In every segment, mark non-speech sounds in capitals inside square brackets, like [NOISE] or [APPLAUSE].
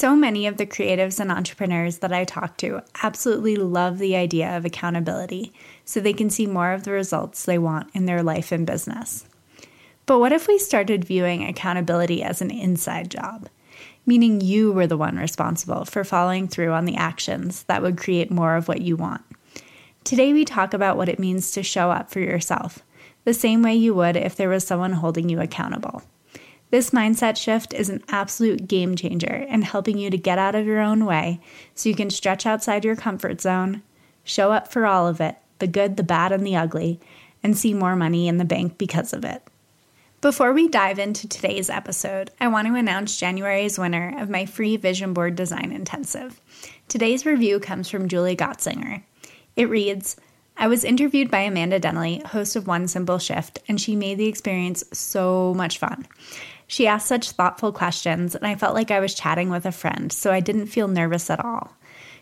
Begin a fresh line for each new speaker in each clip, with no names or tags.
So many of the creatives and entrepreneurs that I talk to absolutely love the idea of accountability so they can see more of the results they want in their life and business. But what if we started viewing accountability as an inside job? Meaning you were the one responsible for following through on the actions that would create more of what you want. Today, we talk about what it means to show up for yourself, the same way you would if there was someone holding you accountable. This mindset shift is an absolute game changer in helping you to get out of your own way so you can stretch outside your comfort zone, show up for all of it the good, the bad, and the ugly and see more money in the bank because of it. Before we dive into today's episode, I want to announce January's winner of my free vision board design intensive. Today's review comes from Julie Gottsinger. It reads I was interviewed by Amanda Denley, host of One Simple Shift, and she made the experience so much fun. She asked such thoughtful questions, and I felt like I was chatting with a friend, so I didn't feel nervous at all.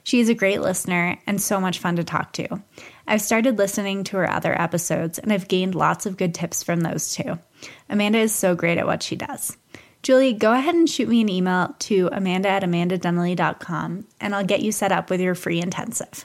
She is a great listener and so much fun to talk to. I've started listening to her other episodes, and I've gained lots of good tips from those too. Amanda is so great at what she does. Julie, go ahead and shoot me an email to amanda at amandadenley.com, and I'll get you set up with your free intensive.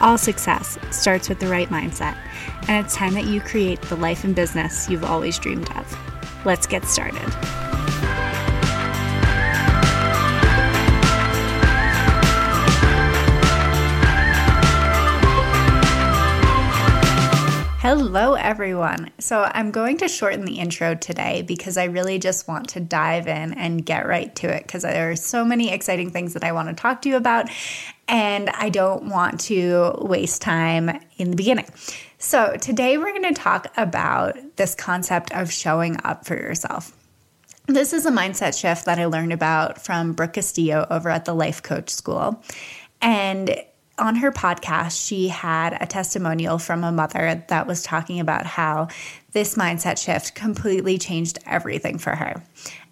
All success starts with the right mindset, and it's time that you create the life and business you've always dreamed of. Let's get started. Hello, everyone. So, I'm going to shorten the intro today because I really just want to dive in and get right to it because there are so many exciting things that I want to talk to you about and I don't want to waste time in the beginning. So, today we're going to talk about this concept of showing up for yourself. This is a mindset shift that I learned about from Brooke Castillo over at the Life Coach School. And on her podcast, she had a testimonial from a mother that was talking about how this mindset shift completely changed everything for her.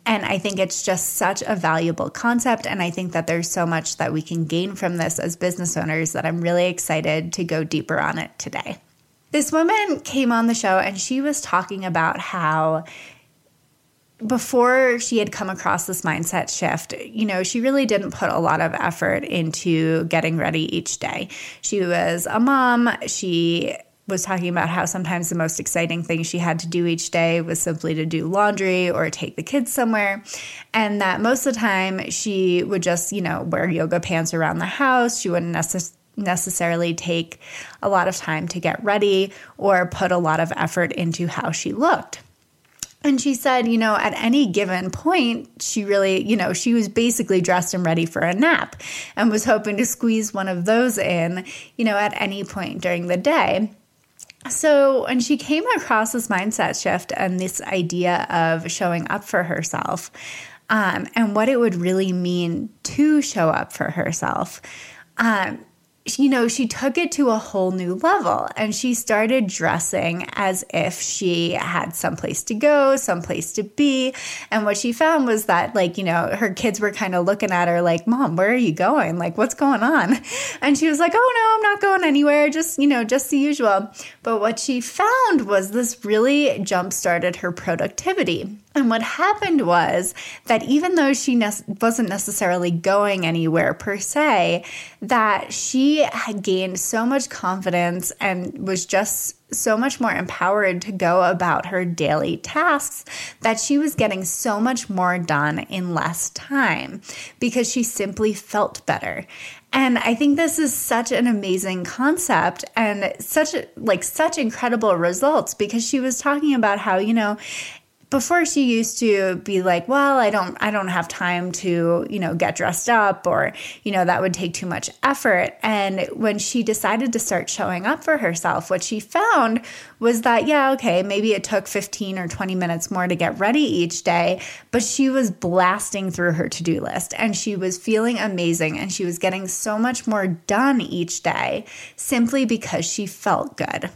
And I think it's just such a valuable concept. And I think that there's so much that we can gain from this as business owners that I'm really excited to go deeper on it today. This woman came on the show and she was talking about how before she had come across this mindset shift, you know, she really didn't put a lot of effort into getting ready each day. She was a mom. She was talking about how sometimes the most exciting thing she had to do each day was simply to do laundry or take the kids somewhere. And that most of the time she would just, you know, wear yoga pants around the house. She wouldn't necessarily necessarily take a lot of time to get ready or put a lot of effort into how she looked. And she said, you know, at any given point, she really, you know, she was basically dressed and ready for a nap and was hoping to squeeze one of those in, you know, at any point during the day. So, when she came across this mindset shift and this idea of showing up for herself um, and what it would really mean to show up for herself, um, you know, she took it to a whole new level and she started dressing as if she had someplace to go, someplace to be. And what she found was that, like, you know, her kids were kind of looking at her like, Mom, where are you going? Like, what's going on? [LAUGHS] And she was like, Oh, no, I'm not going anywhere. Just, you know, just the usual. But what she found was this really jump started her productivity. And what happened was that even though she ne- wasn't necessarily going anywhere per se, that she had gained so much confidence and was just so much more empowered to go about her daily tasks that she was getting so much more done in less time because she simply felt better. And I think this is such an amazing concept and such like such incredible results because she was talking about how, you know, before she used to be like well i don't i don't have time to you know get dressed up or you know that would take too much effort. And when she decided to start showing up for herself what she found was that yeah okay maybe it took 15 or 20 minutes more to get ready each day but she was blasting through her to-do list and she was feeling amazing and she was getting so much more done each day simply because she felt good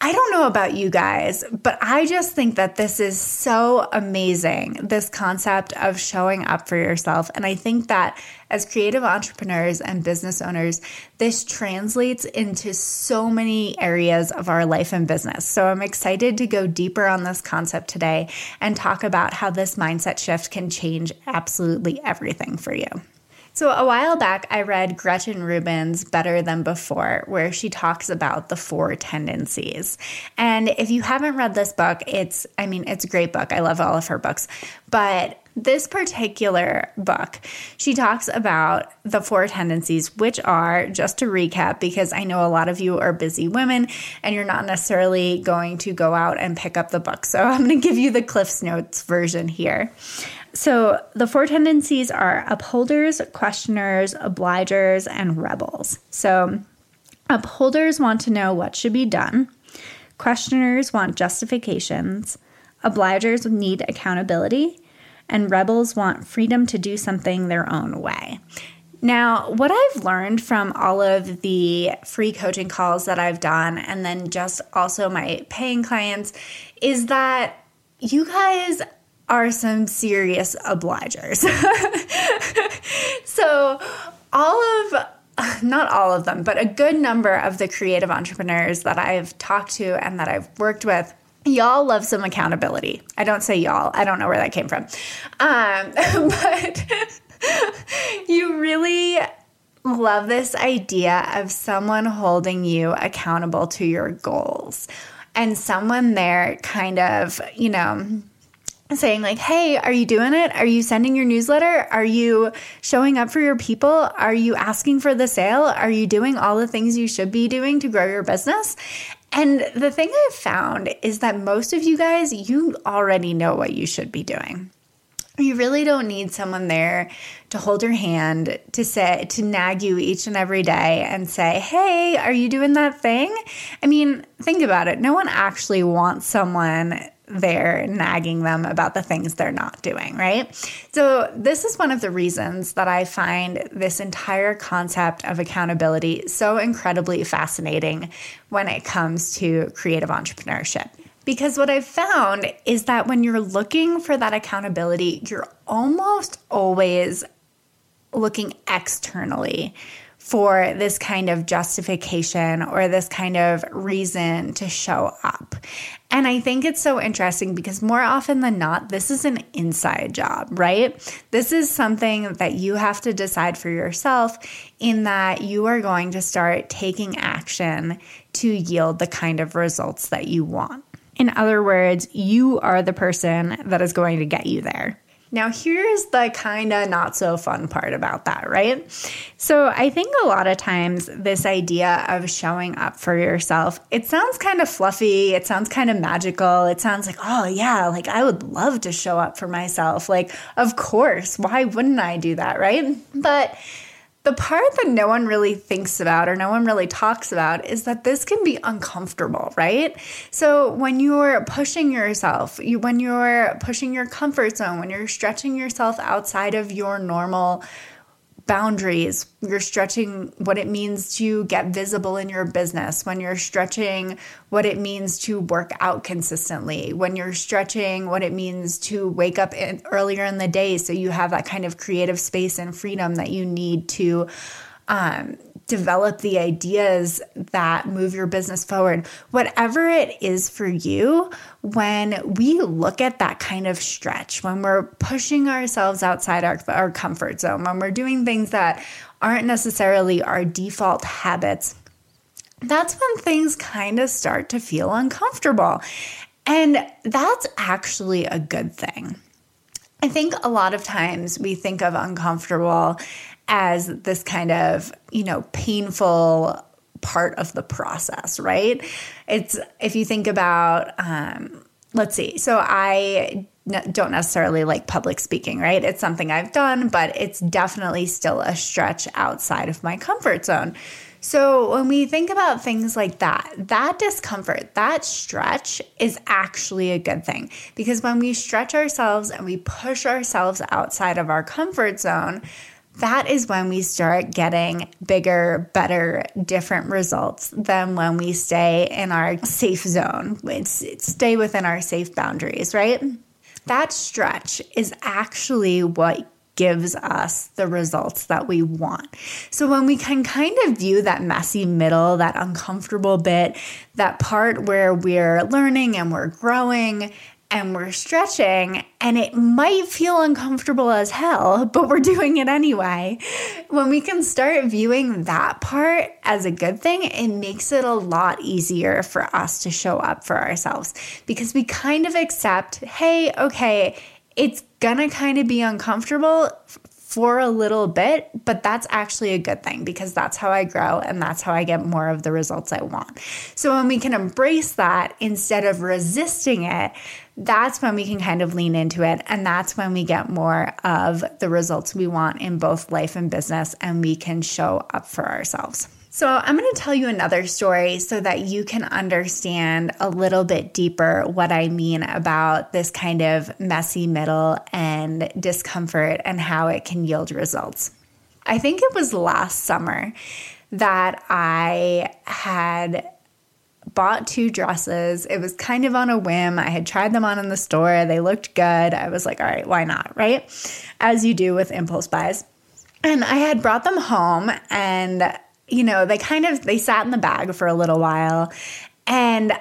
I don't know about you guys, but I just think that this is so amazing, this concept of showing up for yourself. And I think that as creative entrepreneurs and business owners, this translates into so many areas of our life and business. So I'm excited to go deeper on this concept today and talk about how this mindset shift can change absolutely everything for you. So, a while back, I read Gretchen Rubin's Better Than Before, where she talks about the four tendencies. And if you haven't read this book, it's, I mean, it's a great book. I love all of her books. But this particular book, she talks about the four tendencies, which are, just to recap, because I know a lot of you are busy women and you're not necessarily going to go out and pick up the book. So [LAUGHS] I'm going to give you the Cliff's Notes version here. So the four tendencies are upholders, questioners, obligers, and rebels. So upholders want to know what should be done, questioners want justifications, obligers need accountability, and rebels want freedom to do something their own way. Now, what I've learned from all of the free coaching calls that I've done, and then just also my paying clients, is that you guys are some serious obligers. [LAUGHS] so, all of not all of them, but a good number of the creative entrepreneurs that I've talked to and that I've worked with y'all love some accountability. I don't say y'all, I don't know where that came from. Um, [LAUGHS] but [LAUGHS] you really love this idea of someone holding you accountable to your goals and someone there kind of, you know, saying like hey are you doing it? Are you sending your newsletter? Are you showing up for your people? Are you asking for the sale? Are you doing all the things you should be doing to grow your business? And the thing i've found is that most of you guys you already know what you should be doing. You really don't need someone there to hold your hand to say to nag you each and every day and say hey are you doing that thing? I mean think about it. No one actually wants someone they're nagging them about the things they're not doing, right? So, this is one of the reasons that I find this entire concept of accountability so incredibly fascinating when it comes to creative entrepreneurship. Because what I've found is that when you're looking for that accountability, you're almost always looking externally for this kind of justification or this kind of reason to show up. And I think it's so interesting because more often than not, this is an inside job, right? This is something that you have to decide for yourself in that you are going to start taking action to yield the kind of results that you want. In other words, you are the person that is going to get you there. Now, here's the kind of not so fun part about that, right? So, I think a lot of times this idea of showing up for yourself, it sounds kind of fluffy, it sounds kind of magical. It sounds like, "Oh, yeah, like I would love to show up for myself." Like, of course, why wouldn't I do that, right? But the part that no one really thinks about or no one really talks about is that this can be uncomfortable, right? So when you're pushing yourself, you, when you're pushing your comfort zone, when you're stretching yourself outside of your normal boundaries, you're stretching what it means to get visible in your business, when you're stretching what it means to work out consistently, when you're stretching what it means to wake up in, earlier in the day so you have that kind of creative space and freedom that you need to um, develop the ideas that move your business forward. Whatever it is for you, when we look at that kind of stretch, when we're pushing ourselves outside our, our comfort zone, when we're doing things that aren't necessarily our default habits, that's when things kind of start to feel uncomfortable. And that's actually a good thing. I think a lot of times we think of uncomfortable as this kind of, you know, painful part of the process, right? It's if you think about um, let's see. So I don't necessarily like public speaking, right? It's something I've done, but it's definitely still a stretch outside of my comfort zone. So when we think about things like that, that discomfort, that stretch is actually a good thing because when we stretch ourselves and we push ourselves outside of our comfort zone, that is when we start getting bigger, better, different results than when we stay in our safe zone, it's, stay within our safe boundaries, right? That stretch is actually what gives us the results that we want. So when we can kind of view that messy middle, that uncomfortable bit, that part where we're learning and we're growing and we're stretching, and it might feel uncomfortable as hell, but we're doing it anyway. When we can start viewing that part as a good thing, it makes it a lot easier for us to show up for ourselves because we kind of accept, hey, okay, it's gonna kind of be uncomfortable for a little bit, but that's actually a good thing because that's how I grow and that's how I get more of the results I want. So when we can embrace that instead of resisting it, that's when we can kind of lean into it. And that's when we get more of the results we want in both life and business and we can show up for ourselves. So, I'm going to tell you another story so that you can understand a little bit deeper what I mean about this kind of messy middle and discomfort and how it can yield results. I think it was last summer that I had bought two dresses. It was kind of on a whim. I had tried them on in the store. They looked good. I was like, all right, why not? Right? As you do with impulse buys. And I had brought them home and you know, they kind of they sat in the bag for a little while. And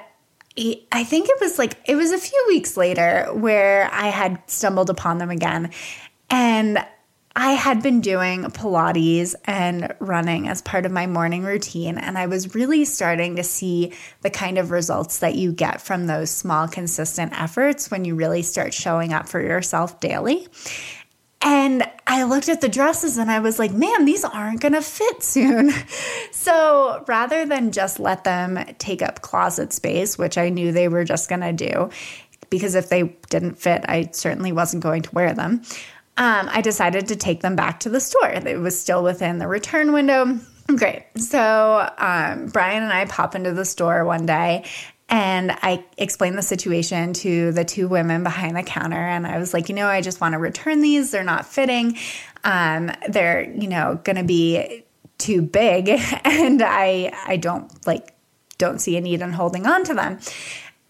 I think it was like it was a few weeks later where I had stumbled upon them again. And I had been doing Pilates and running as part of my morning routine, and I was really starting to see the kind of results that you get from those small, consistent efforts when you really start showing up for yourself daily. And I looked at the dresses and I was like, man, these aren't going to fit soon. [LAUGHS] so rather than just let them take up closet space, which I knew they were just going to do, because if they didn't fit, I certainly wasn't going to wear them. Um, I decided to take them back to the store. It was still within the return window. Great. So um, Brian and I pop into the store one day and I explained the situation to the two women behind the counter. And I was like, you know, I just want to return these. They're not fitting. Um, they're, you know, going to be too big. [LAUGHS] And I, I don't like, don't see a need in holding on to them.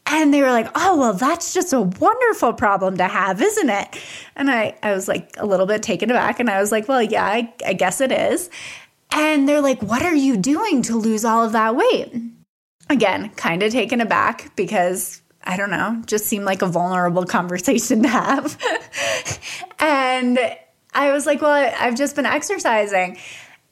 And they were like, oh, well, that's just a wonderful problem to have, isn't it? And I, I was like a little bit taken aback. And I was like, well, yeah, I, I guess it is. And they're like, what are you doing to lose all of that weight? Again, kind of taken aback because I don't know, just seemed like a vulnerable [LAUGHS] conversation to have. [LAUGHS] and I was like, well, I've just been exercising. [LAUGHS]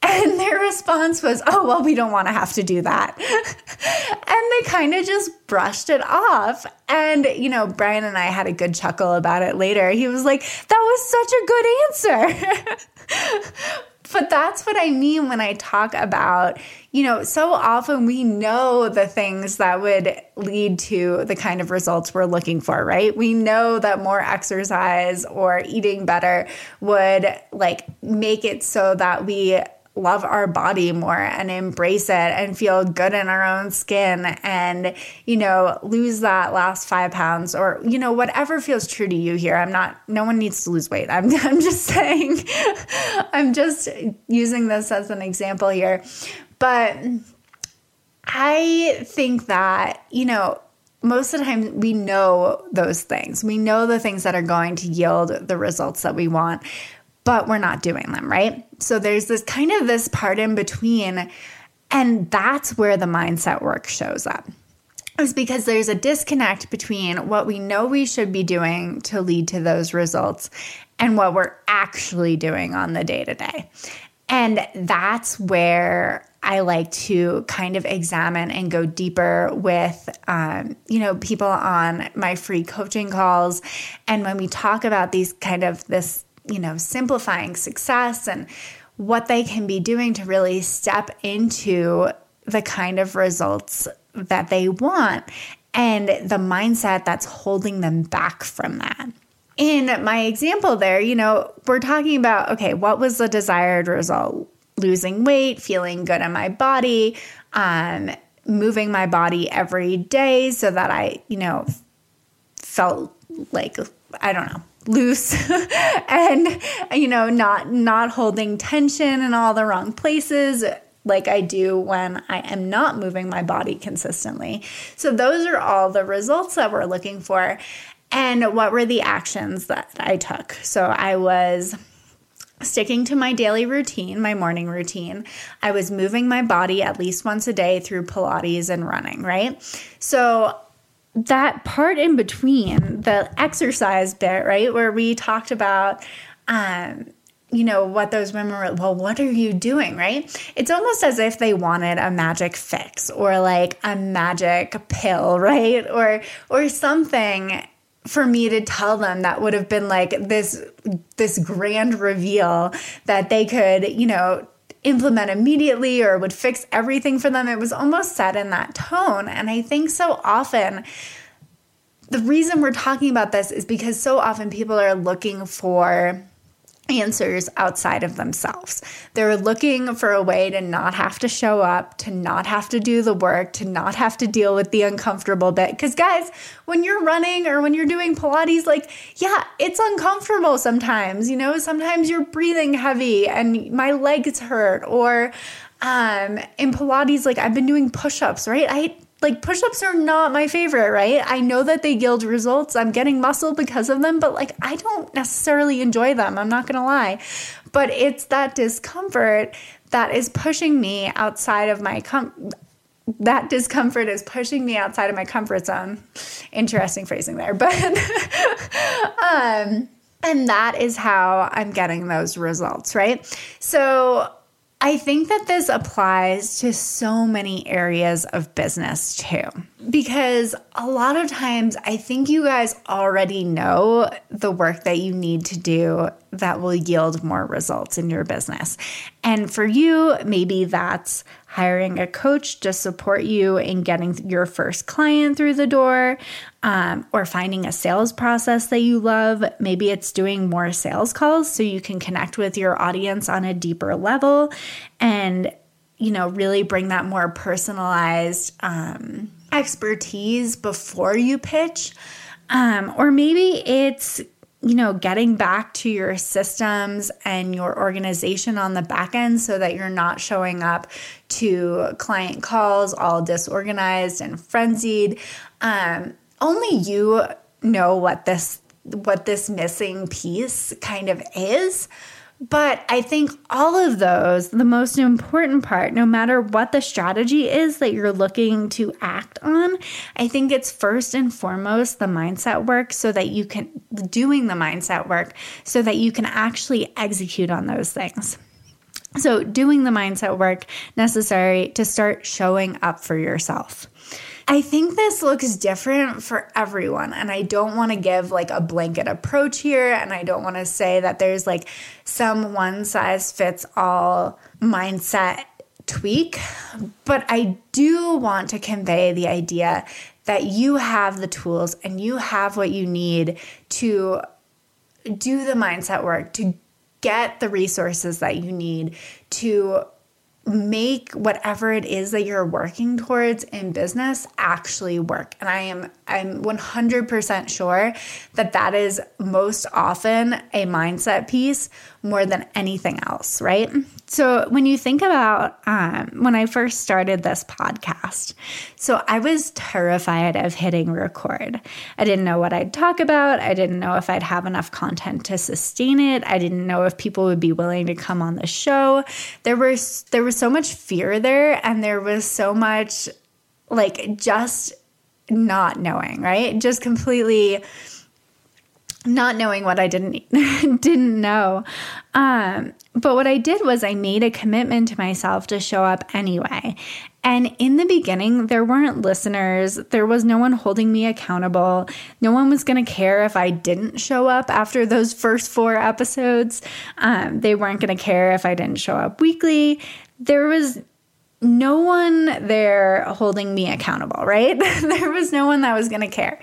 And their response was, oh, well, we don't want to have to do that. and they kind of just brushed it off. And, you know, Brian and I had a good chuckle about it later. He was like, that was such a good answer. But that's what I mean when I talk about, you know, so often we know the things that would lead to the kind of results we're looking for, right? We know that more exercise or eating better would like make it so that we love our body more and embrace it and feel good in our own skin and, you know, lose that last five pounds or, you know, whatever feels true to you here. I'm not, no one needs to lose weight. I'm, [LAUGHS] I'm just saying, [LAUGHS] I'm just using this as an example here. But I think that, you know, most of the time we know those things. We know the things that are going to yield the results that we want but we're not doing them, right? So there's this kind of this part in between, and that's where the mindset work shows up. Is because there's a disconnect between what we know we should be doing to lead to those results and what we're actually doing on the day to day. And that's where I like to kind of examine and go deeper with, um, you know, people on my free coaching calls. And when we talk about these kind of this you know, simplifying success and what they can be doing to really step into the kind of results that they want. and the mindset that's holding them back from that. In my example, there, you know, we're talking about okay, what was the desired result? Losing weight, feeling good in my body, um, moving my body every day so that I, you know, felt like I don't know, loose [LAUGHS] and you know, not not holding tension in all the wrong places like I do when I am not moving my body consistently. So those are all the results that we're looking for. And what were the actions that I took? So I was sticking to my daily routine, my morning routine. I was moving my body at least once a day through Pilates and running, right? So that part in between, the exercise bit, right, where we talked about, um, you know, what those women were, well, what are you doing, right? It's almost as if they wanted a magic fix or like a magic pill, [LAUGHS] right? Or, or something for me to tell them that would have been like this this grand reveal that they could you know implement immediately or would fix everything for them. It was almost said in that tone. And i think so often the reason we're talking about this is because so often people are looking for answers outside of themselves. They're looking for a way to not have to show up, to not have to do the work, to not have to deal with the uncomfortable bit. Because, guys, when you're running or when you're doing Pilates, like, yeah, it's uncomfortable sometimes. You know, sometimes you're breathing heavy and my legs hurt. Or um, in Pilates, like, I've been doing push ups, right? I like push ups are not my favorite, right? I know that they yield results. I'm getting muscle because of them, but like I don't necessarily enjoy them. I'm not going to lie. But it's that discomfort that is pushing me outside of my com- that discomfort is pushing me outside of my comfort zone. Interesting phrasing there, [LAUGHS] but um and that is how I'm getting those results, right? So I think that this applies to so many areas of business too. Because a lot of times, I think you guys already know the work that you need to do that will yield more results in your business. And for you, maybe that's hiring a coach to support you in getting your first client through the door, um, or finding a sales process that you love. Maybe it's doing more sales calls so you can connect with your audience on a deeper level and, you know, really bring that more personalized um, expertise before you pitch. Um, or maybe it's you know, getting back to your systems and your organization on the back end so that you're not showing up to client calls all disorganized and frenzied. Um, only you know what this what this missing piece kind of is. But I think all of those, the most important part, no matter what the strategy is that you're looking to act on, I think it's first and foremost the mindset work so that you can, doing the mindset work so that you can actually execute on those things. So, doing the mindset work necessary to start showing up for yourself. I think this looks different for everyone. And I don't want to give like a blanket approach here. And I don't want to say that there's like some one size fits all mindset tweak. But I do want to convey the idea that you have the tools and you have what you need to do the mindset work, to get the resources that you need to make whatever it is that you're working towards in business actually work. And i am i'm 100% sure that that is most often a mindset piece more than anything else right? So when you think about um, when i first started this podcast so i was terrified of hitting record. I didn't know what i'd talk about. I didn't know if i'd have enough content to sustain it. I didn't know if people would be willing to come on the show. There was there was so much fear there and there was so much like just not knowing right? Just completely not knowing what I didn't [LAUGHS] didn't know. Um, but what I did was I made a commitment to myself to show up anyway. And in the beginning, there weren't listeners. There was no one holding me accountable. No one was going to care if I didn't show up after those first four episodes. Um, they weren't going to care if I didn't show up weekly. There was no one there holding me accountable, right? [LAUGHS] there was no one that was going to care.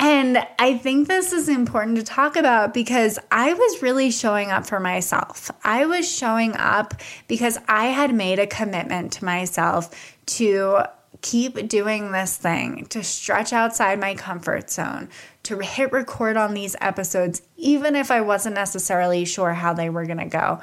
And I think this is important to talk about because I was really showing up for myself. I was showing up because I had made a commitment to myself to keep doing this thing, to stretch outside my comfort zone, to hit record on these episodes, even if I wasn't necessarily sure how they were going to go,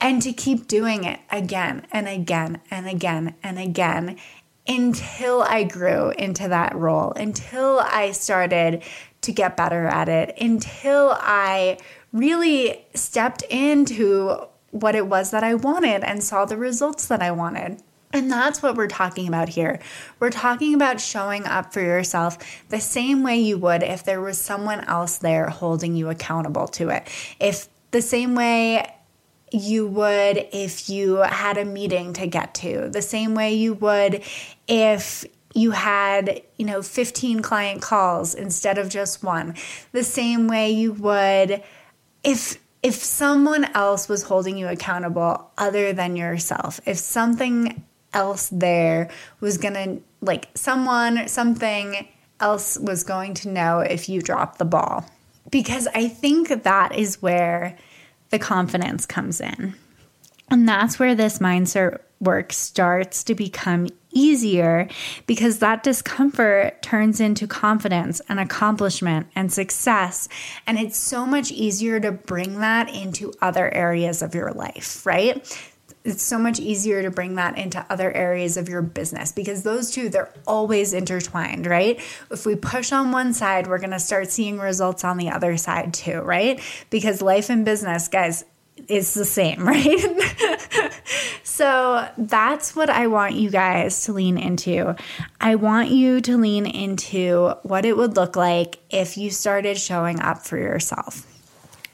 and to keep doing it again and again and again and again until I grew into that role, until I started to get better at it, until I really stepped into what it was that I wanted and saw the results that I wanted. And that's what we're talking about here. We're talking about showing up for yourself the same way you would if there was someone else there holding you accountable to it. If the same way you would if you had a meeting to get to, the same way you would if you had, you know, 15 client calls instead of just one. The same way you would if if someone else was holding you accountable other than yourself. If something else there was going to like someone something else was going to know if you dropped the ball. Because I think that is where the confidence comes in. And that's where this mindset work starts to become easier because that discomfort turns into confidence and accomplishment and success. And it's so much easier to bring that into other areas of your life, right? It's so much easier to bring that into other areas of your business because those two, they're always intertwined, right? If we push on one side, we're going to start seeing results on the other side too, right? Because life and business, guys, is the same, [LAUGHS] right? so that's what I want you guys to lean into. I want you to lean into what it would look like if you started showing up for yourself.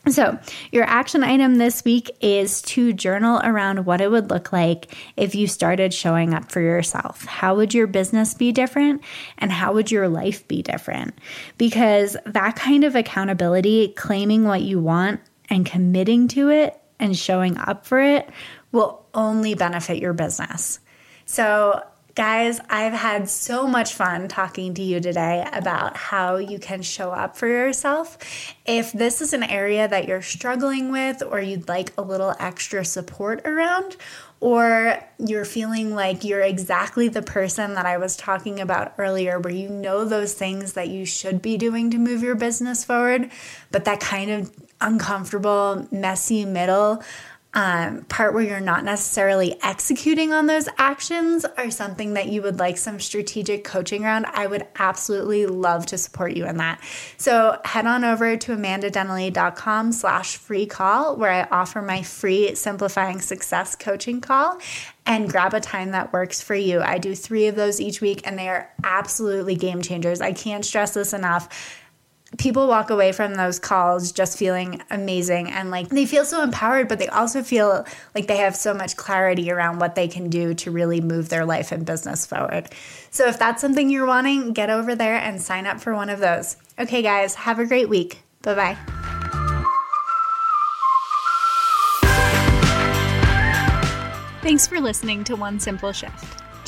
So, your action item this week is to journal around what it would look like if you started showing up for yourself. How would your business be different? And how would your life be different? Because that kind of accountability, claiming what you want and committing to it and showing up for it, will only benefit your business. So, Guys, I've had so much fun talking to you today about how you can show up for yourself. If this is an area that you're struggling with, or you'd like a little extra support around, or you're feeling like you're exactly the person that I was talking about earlier, where you know those things that you should be doing to move your business forward, but that kind of uncomfortable, messy middle um, part where you're not necessarily executing on those actions are something that you would like some strategic coaching around, I would absolutely love to support you in that. So head on over to amandadenley.com slash free call where I offer my free simplifying success coaching call and grab a time that works for you. I do three of those each week and they are absolutely game changers. I can't stress this enough people walk away from those calls just feeling amazing and like they feel so empowered, but they also feel like they have so much clarity around what they can do to really move their life and business forward. So if that's something you're wanting, get over there and sign up for one of those. Okay, guys, have a great week. Bye bye.
Thanks for listening to One Simple Shift.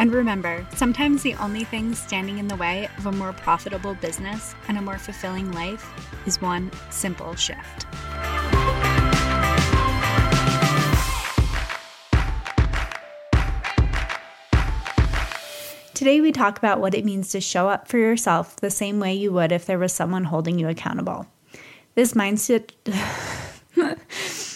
And remember, sometimes the only thing standing in the way of a more profitable business and a more fulfilling life is one simple shift.
Today, we talk about what it means to show up for yourself the same way you would if there was someone holding you accountable. This mindset. [LAUGHS]